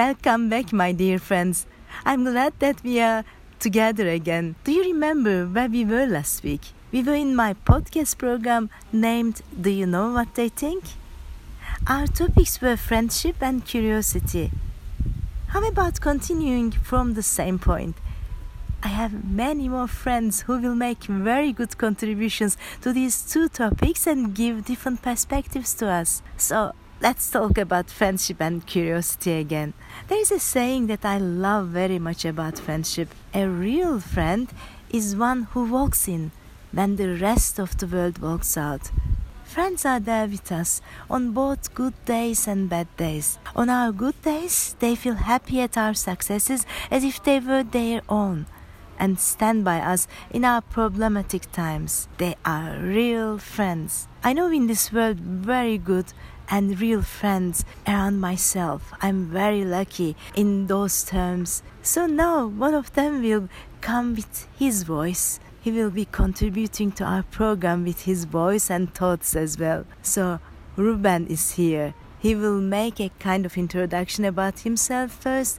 Welcome back, my dear friends. I'm glad that we are together again. Do you remember where we were last week? We were in my podcast program named Do You Know What They Think? Our topics were friendship and curiosity. How about continuing from the same point? I have many more friends who will make very good contributions to these two topics and give different perspectives to us. So let's talk about friendship and curiosity again. There is a saying that I love very much about friendship. A real friend is one who walks in when the rest of the world walks out. Friends are there with us on both good days and bad days. On our good days, they feel happy at our successes as if they were their own and stand by us in our problematic times. They are real friends. I know in this world very good and real friends around myself. I'm very lucky in those terms. So now one of them will come with his voice. He will be contributing to our program with his voice and thoughts as well. So Ruben is here. He will make a kind of introduction about himself first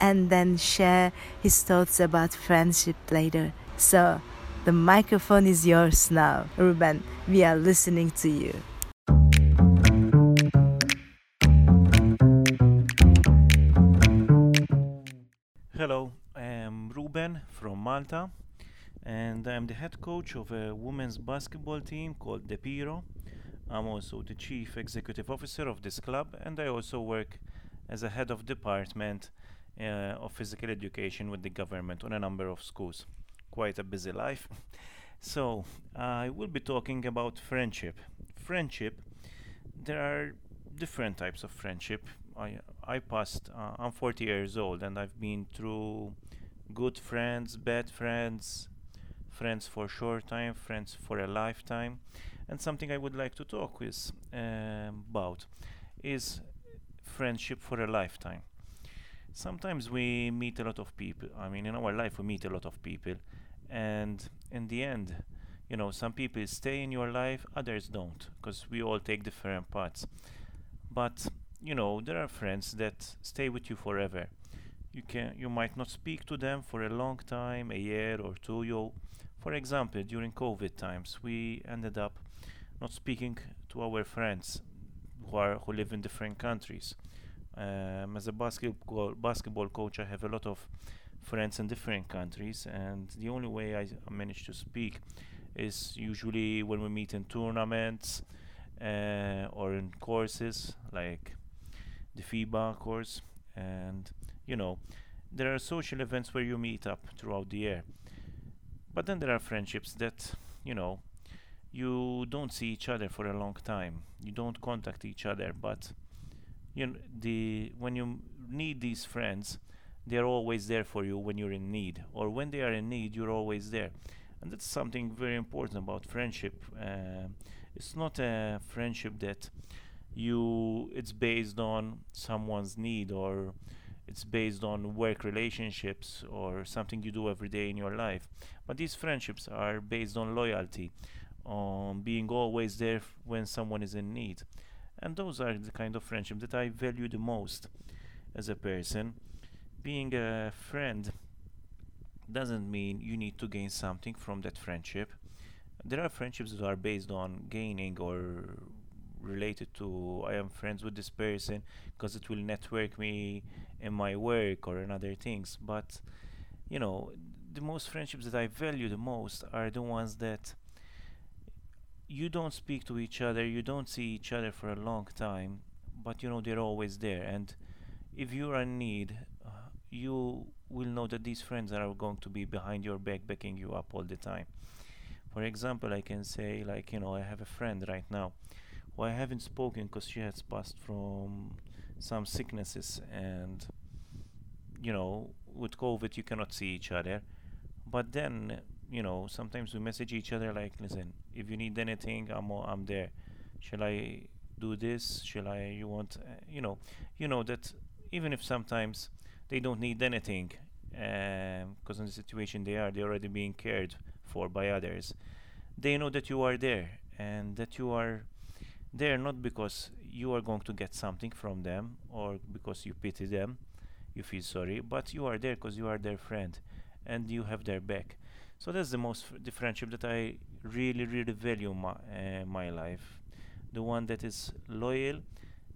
and then share his thoughts about friendship later. So, the microphone is yours now. Ruben, we are listening to you. Malta, and I'm the head coach of a women's basketball team called De Piro. I'm also the chief executive officer of this club, and I also work as a head of department uh, of physical education with the government on a number of schools. Quite a busy life. so, I will be talking about friendship. Friendship, there are different types of friendship. I, I passed, uh, I'm 40 years old and I've been through good friends, bad friends, friends for short time, friends for a lifetime. And something I would like to talk with um, about is friendship for a lifetime sometimes we meet a lot of people. I mean, in our life, we meet a lot of people, and in the end, you know, some people stay in your life, others don't, because we all take different paths. But you know, there are friends that stay with you forever. You can, you might not speak to them for a long time, a year or two. You, for example, during COVID times, we ended up not speaking to our friends who are who live in different countries um, as a basketball basketball coach, I have a lot of friends in different countries, and the only way I manage to speak is usually when we meet in tournaments uh, or in courses like the FIBA course, and you know there are social events where you meet up throughout the year. But then there are friendships that you know you don't see each other for a long time. You don't contact each other, but you know, the when you need these friends, they're always there for you when you're in need, or when they are in need, you're always there, and that's something very important about friendship. Uh, it's not a friendship that you it's based on someone's need or it's based on work relationships or something you do every day in your life but these friendships are based on loyalty on being always there when someone is in need and those are the kind of friendship that I value the most as a person. Being a friend doesn't mean you need to gain something from that friendship. There are friendships that are based on gaining or related to I am friends with this person because it will network me in my work or in other things. But you know, the most friendships that I value the most are the ones that you don't speak to each other, you don't see each other for a long time, but you know they're always there. And if you're in need, uh, you will know that these friends are going to be behind your back, backing you up all the time. For example, I can say, like, you know, I have a friend right now who I haven't spoken because she has passed from some sicknesses, and you know, with COVID, you cannot see each other. But then you know, sometimes we message each other like, listen, if you need anything, I'm I'm there. Shall I do this? Shall I? You want? Uh, you know, you know that even if sometimes they don't need anything, because um, in the situation they are, they're already being cared for by others. They know that you are there and that you are there not because you are going to get something from them or because you pity them, you feel sorry, but you are there because you are their friend and you have their back. So that's the most the friendship that I really really value my uh, my life, the one that is loyal,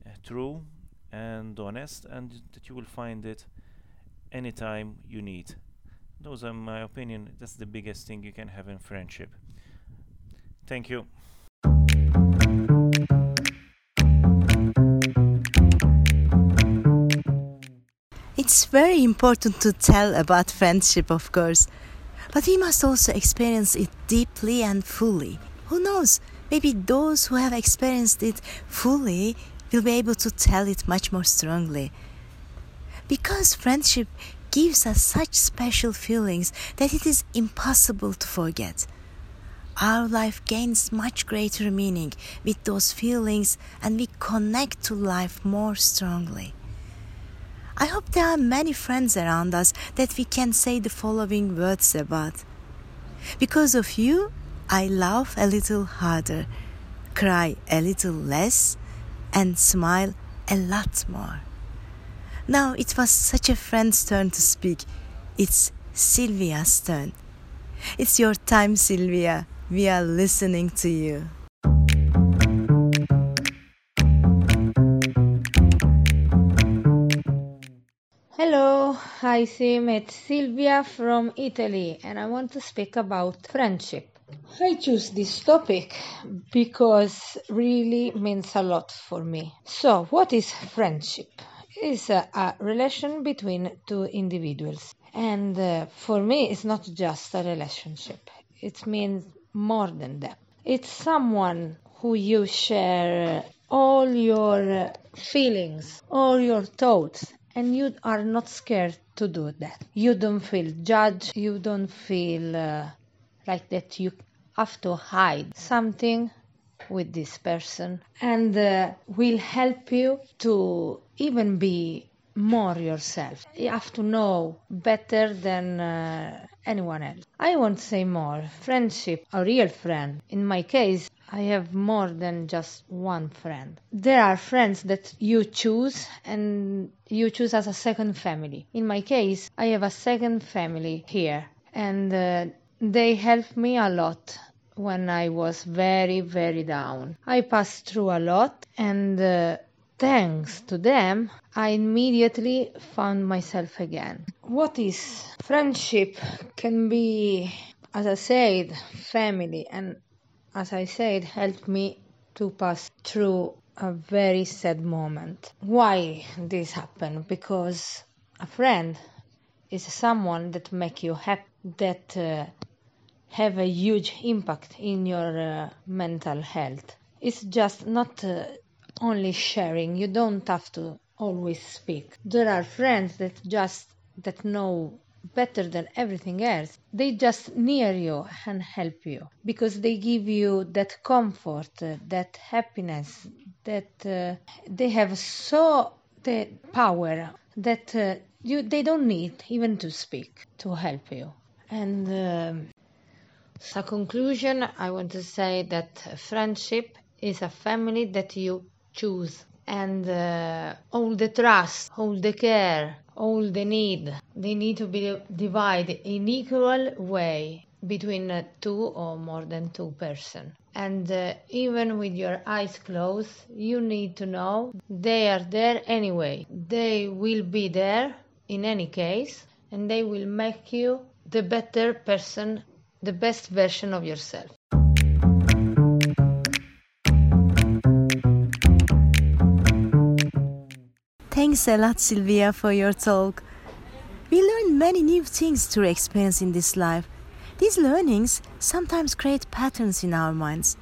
uh, true, and honest, and that you will find it anytime you need. Those are my opinion. That's the biggest thing you can have in friendship. Thank you. It's very important to tell about friendship, of course, but we must also experience it deeply and fully. Who knows? Maybe those who have experienced it fully will be able to tell it much more strongly. Because friendship gives us such special feelings that it is impossible to forget. Our life gains much greater meaning with those feelings and we connect to life more strongly. I hope there are many friends around us that we can say the following words about. Because of you, I laugh a little harder, cry a little less, and smile a lot more. Now it was such a friend's turn to speak. It's Silvia's turn. It's your time, Silvia. We are listening to you. Hello, hi Sim, it's Silvia from Italy and I want to speak about friendship. I choose this topic because really means a lot for me. So, what is friendship? It's a, a relation between two individuals. And uh, for me, it's not just a relationship. It means more than that. It's someone who you share all your feelings, all your thoughts, and you are not scared to do that. You don't feel judged, you don't feel uh, like that you have to hide something with this person and uh, will help you to even be more yourself. You have to know better than uh, anyone else. I won't say more. Friendship, a real friend. In my case, I have more than just one friend. There are friends that you choose and you choose as a second family. In my case, I have a second family here and uh, they help me a lot when I was very, very down. I passed through a lot and uh, thanks to them, I immediately found myself again. What is friendship can be, as I said, family and as I said, helped me to pass through a very sad moment. Why this happened? Because a friend is someone that make you happy, that uh, have a huge impact in your uh, mental health. It's just not uh, only sharing. You don't have to always speak. There are friends that just that know better than everything else. They just near you and help you because they give you that comfort, uh, that happiness, that uh, they have so the power that uh, you they don't need even to speak to help you. And um, a conclusion, I want to say that friendship is a family that you choose and uh, all the trust, all the care, all the need, they need to be divided in equal way between uh, two or more than two person. And uh, even with your eyes closed, you need to know they are there anyway. They will be there in any case, and they will make you the better person, the best version of yourself. Thanks a lot, Silvia, for your talk. We learn many new things through experience in this life. These learnings sometimes create patterns in our minds.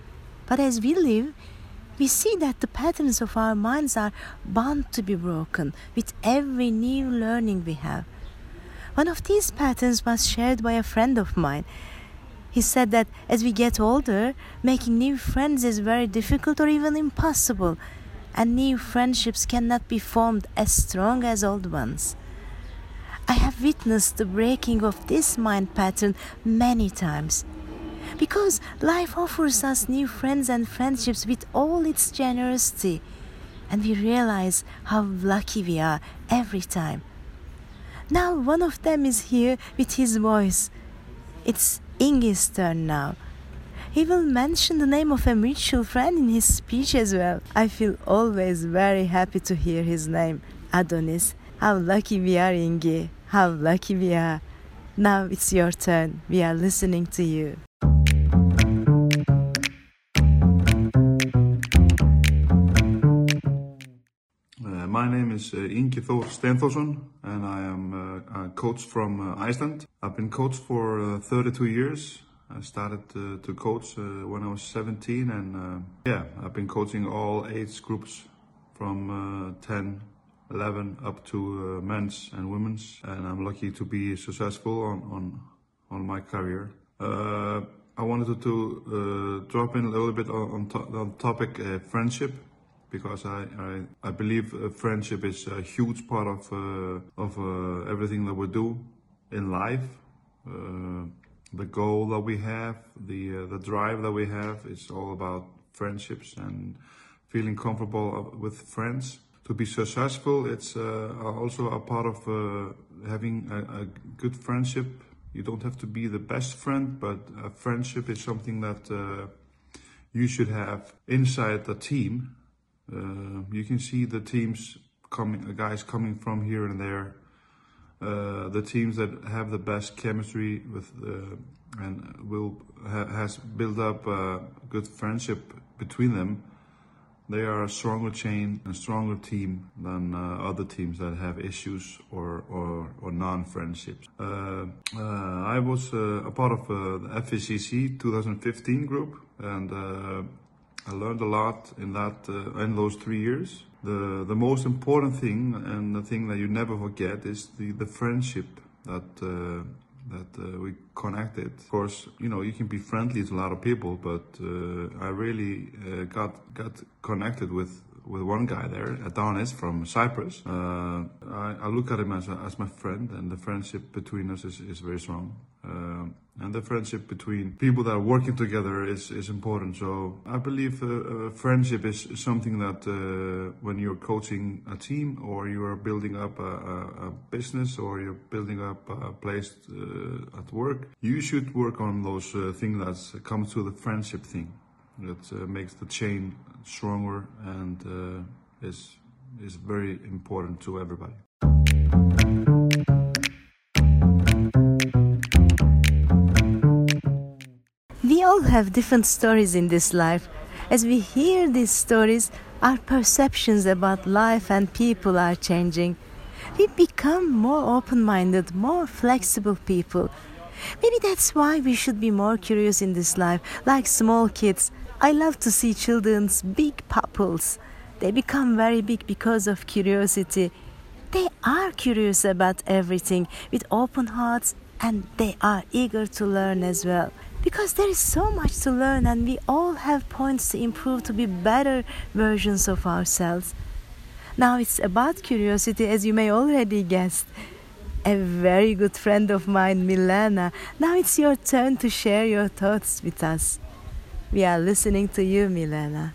But as we live, we see that the patterns of our minds are bound to be broken with every new learning we have. One of these patterns was shared by a friend of mine. He said that as we get older, making new friends is very difficult or even impossible and new friendships cannot be formed as strong as old ones. I have witnessed the breaking of this mind pattern many times. Because life offers us new friends and friendships with all its generosity, and we realize how lucky we are every time. Now one of them is here with his voice. It's Ingi's turn now. He will mention the name of a mutual friend in his speech as well. I feel always very happy to hear his name, Adonis. How lucky we are, Ingi. How lucky we are. Now it's your turn. We are listening to you. Uh, my name is uh, Ingi Thor Steinthorsson and I am uh, a coach from uh, Iceland. I've been coach for uh, 32 years. I started to coach uh, when I was 17 and uh, yeah, I've been coaching all age groups from uh, 10, 11 up to uh, men's and women's and I'm lucky to be successful on, on, on my career. Uh, I wanted to, uh, drop in a little bit on, on, to- on topic friendship because I, I, I believe friendship is a huge part of, of everything that we do in life. The goal that we have, the, uh, the drive that we have is all about friendships and feeling comfortable with friends. To be successful, it's uh, also a part of uh, having a, a good friendship. You don't have to be the best friend, but a friendship is something that uh, you should have inside the team. Uh, you can see the teams coming, guys coming from here and there. Uh, the teams that have the best chemistry with uh, and will ha- has built up a good friendship between them. They are a stronger chain and stronger team than uh, other teams that have issues or or, or non-friendships. Uh, uh, I was a part of the FECC 2015 group, and I learned a lot in that in those three years. The the most important thing and the thing that you never forget is the the friendship that. Uh, that uh, we connected. Of course, you know you can be friendly to a lot of people, but uh, I really uh, got got connected with with one guy there, Adonis from Cyprus. Uh, I, I look at him as, a, as my friend, and the friendship between us is, is very strong. Uh, and the friendship between people that are working together is, is important. So I believe uh, uh, friendship is something that uh, when you're coaching a team or you are building up a, a, a business or you're building up a place uh, at work, you should work on those uh, things that come to the friendship thing. That uh, makes the chain stronger and is is very important to everybody. All have different stories in this life. As we hear these stories, our perceptions about life and people are changing. We become more open minded, more flexible people. Maybe that's why we should be more curious in this life, like small kids. I love to see children's big pupils. They become very big because of curiosity. They are curious about everything with open hearts and they are eager to learn as well. Because there is so much to learn and we all have points to improve to be better versions of ourselves. Now it's about curiosity, as you may already guess. A very good friend of mine, Milena. Now it's your turn to share your thoughts with us. We are listening to you, Milena.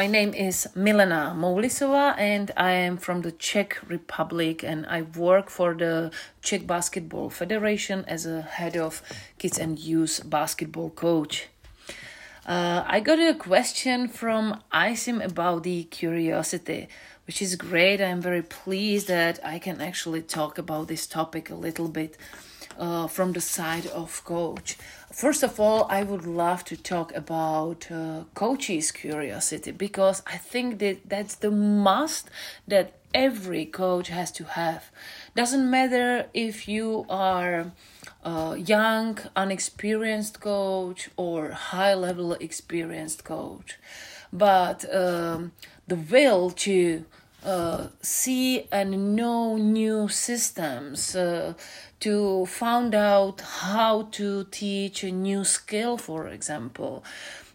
My name is Milena Moulisova and I am from the Czech Republic and I work for the Czech Basketball Federation as a head of kids and youth basketball coach. Uh, I got a question from Isim about the curiosity, which is great. I'm very pleased that I can actually talk about this topic a little bit uh, from the side of coach. First of all, I would love to talk about uh, coach's curiosity because I think that that's the must that every coach has to have. Doesn't matter if you are a young, unexperienced coach or high level experienced coach, but um, the will to uh, see and know new systems, uh, to find out how to teach a new skill, for example,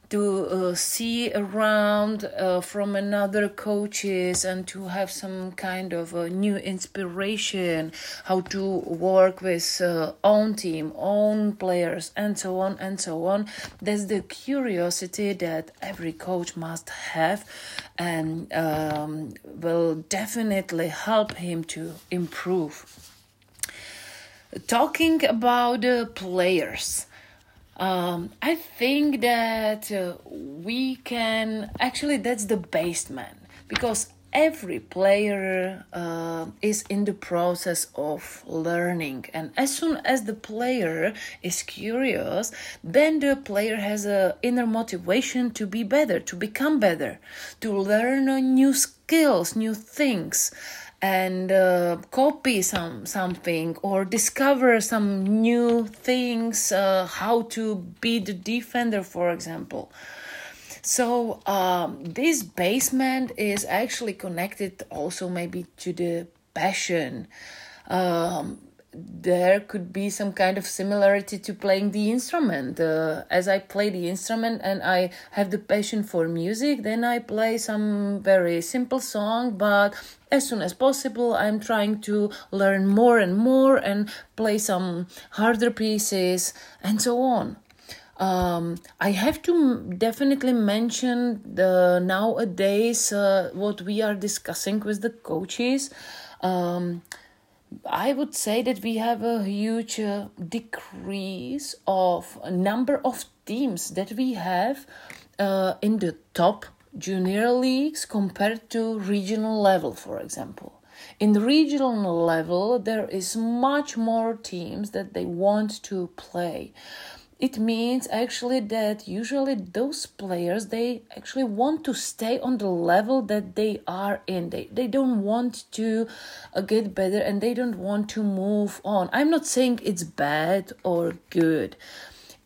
to uh, see around uh, from another coaches and to have some kind of new inspiration how to work with uh, own team own players and so on and so on. That's the curiosity that every coach must have and um, will definitely help him to improve talking about the players. Um, I think that uh, we can actually that's the basement because every player uh, is in the process of learning. And as soon as the player is curious then the player has a inner motivation to be better to become better to learn new skills new things and uh, copy some something or discover some new things uh, how to be the defender for example. So um, this basement is actually connected also maybe to the passion. Um, there could be some kind of similarity to playing the instrument. Uh, as I play the instrument and I have the passion for music, then I play some very simple song, but as soon as possible, I'm trying to learn more and more and play some harder pieces and so on. Um, I have to definitely mention the nowadays uh, what we are discussing with the coaches. Um, I would say that we have a huge uh, decrease of number of teams that we have uh, in the top junior leagues compared to regional level, for example. In the regional level, there is much more teams that they want to play it means actually that usually those players they actually want to stay on the level that they are in. They, they don't want to uh, get better and they don't want to move on. I'm not saying it's bad or good.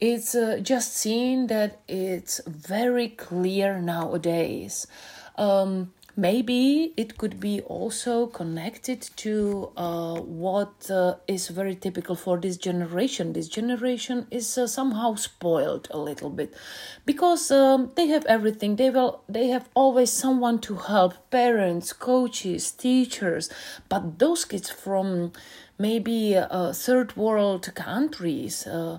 It's uh, just seeing that it's very clear nowadays. Um, Maybe it could be also connected to uh, what uh, is very typical for this generation. This generation is uh, somehow spoiled a little bit because um, they have everything. They will. They have always someone to help: parents, coaches, teachers. But those kids from maybe uh, third world countries, uh,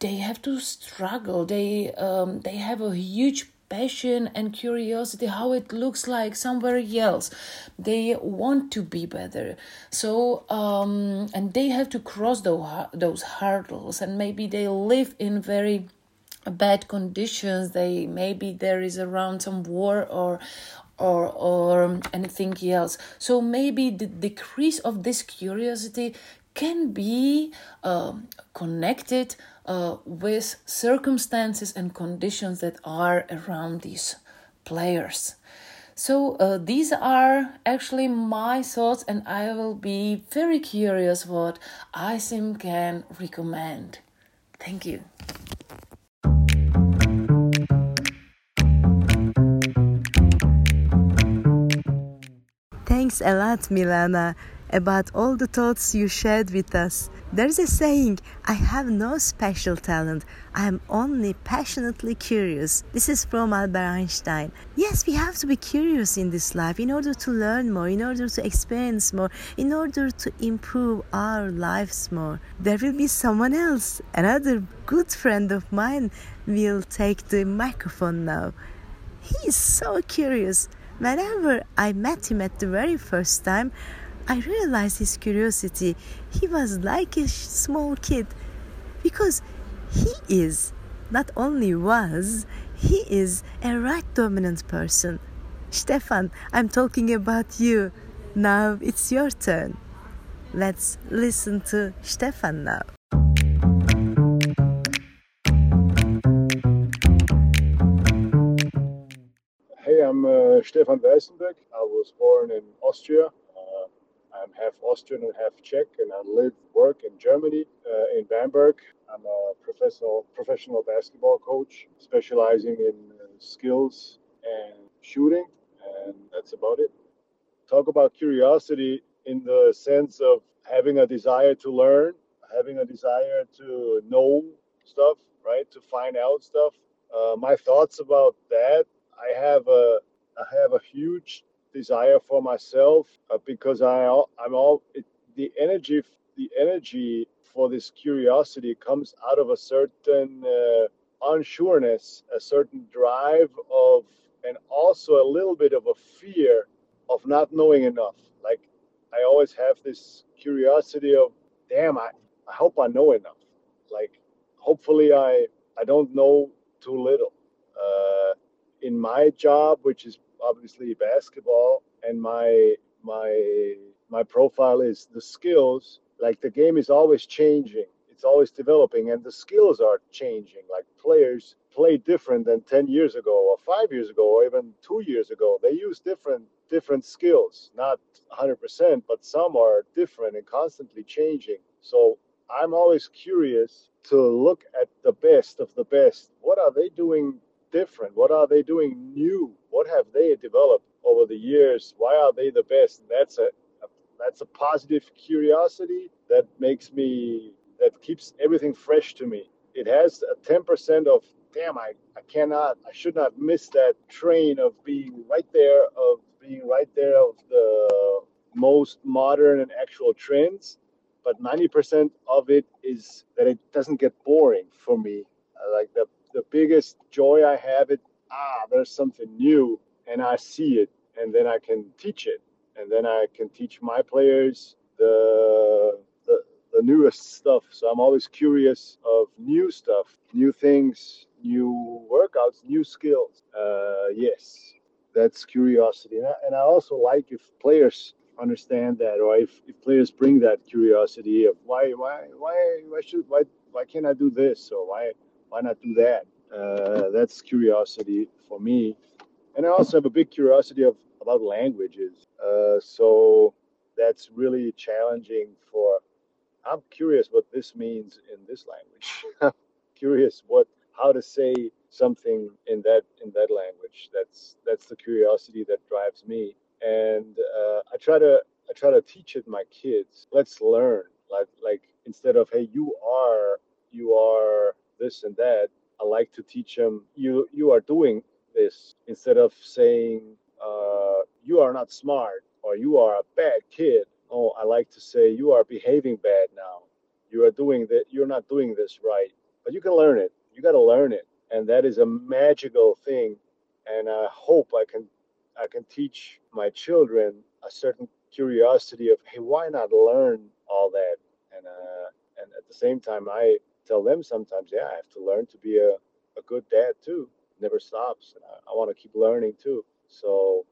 they have to struggle. They um, they have a huge passion and curiosity how it looks like somewhere else. They want to be better. So um and they have to cross those those hurdles and maybe they live in very bad conditions. They maybe there is around some war or or or anything else. So maybe the decrease of this curiosity can be uh, connected uh, with circumstances and conditions that are around these players. So uh, these are actually my thoughts, and I will be very curious what ISIM can recommend. Thank you. Thanks a lot, Milana about all the thoughts you shared with us. There's a saying, I have no special talent, I am only passionately curious. This is from Albert Einstein. Yes, we have to be curious in this life in order to learn more, in order to experience more, in order to improve our lives more. There will be someone else, another good friend of mine will take the microphone now. He is so curious. Whenever I met him at the very first time, I realized his curiosity. He was like a small kid because he is, not only was, he is a right dominant person. Stefan, I'm talking about you. Now it's your turn. Let's listen to Stefan now. Hey, I'm uh, Stefan Weißenberg. I was born in Austria I'm half Austrian and half Czech, and I live, work in Germany, uh, in Bamberg. I'm a professional professional basketball coach, specializing in uh, skills and shooting, and that's about it. Talk about curiosity in the sense of having a desire to learn, having a desire to know stuff, right? To find out stuff. Uh, my thoughts about that, I have a I have a huge desire for myself uh, because I I'm all it, the energy the energy for this curiosity comes out of a certain uh, unsureness, a certain drive of, and also a little bit of a fear of not knowing enough. Like I always have this curiosity of, damn, I, I hope I know enough. Like hopefully I I don't know too little. Uh, in my job, which is obviously basketball, and my my my profile is the skills. Like the game is always changing, it's always developing, and the skills are changing. Like players play different than 10 years ago, or five years ago, or even two years ago. They use different different skills, not 100%, but some are different and constantly changing. So I'm always curious to look at the best of the best. What are they doing different? What are they doing new? What have they developed over the years? Why are they the best? That's a, a that's a positive curiosity that makes me that keeps everything fresh to me. It has a 10% of damn I, I cannot I should not miss that train of being right there of being right there of the most modern and actual trends but 90% of it is that it doesn't get boring for me like the the biggest joy I have it ah there's something new and I see it and then I can teach it. And then I can teach my players the the, the newest stuff. So I'm always curious of new stuff new things new workouts new skills. Uh, yes that's curiosity. And I, and I also like if players understand that or if, if players bring that curiosity of why why why why should why why can't I do this? Or why why not do that? Uh, that's curiosity for me. And I also have a big curiosity of about languages. Uh, so that's really challenging for. I'm curious what this means in this language. curious what how to say something in that in that language. That's that's the curiosity that drives me. And uh, I try to I try to teach it my kids. Let's learn. Like like instead of hey you are you are this and that. I like to teach them you you are doing this instead of saying uh, you are not smart or you are a bad kid. Oh, I like to say you are behaving bad now. You are doing that. You're not doing this right. But you can learn it. You got to learn it, and that is a magical thing. And I hope I can I can teach my children a certain curiosity of hey, why not learn all that? And uh, and at the same time, I tell them sometimes, yeah, I have to learn to be a, a good dad too. Never stops. And I, I want to keep learning too. So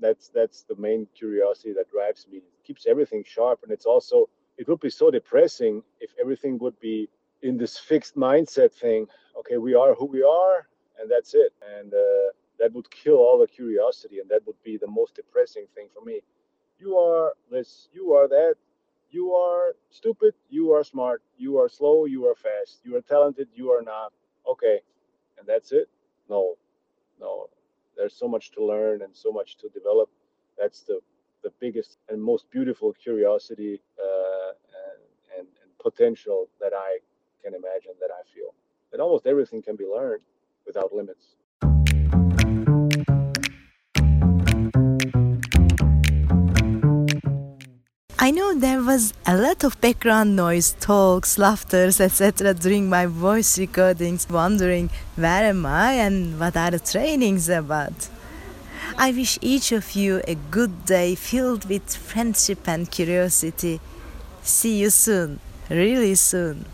that's that's the main curiosity that drives me. It keeps everything sharp, and it's also it would be so depressing if everything would be in this fixed mindset thing. Okay, we are who we are, and that's it. And uh, that would kill all the curiosity, and that would be the most depressing thing for me. You are this, you are that, you are stupid, you are smart, you are slow, you are fast, you are talented, you are not. Okay, and that's it? No, no. There's so much to learn and so much to develop. That's the the biggest and most beautiful curiosity uh, and, and, and potential that I can imagine that I feel. That almost everything can be learned without limits. I know there was a lot of background noise, talks, laughters, etc. during my voice recordings, wondering where am I and what are the trainings about. I wish each of you a good day filled with friendship and curiosity. See you soon, really soon.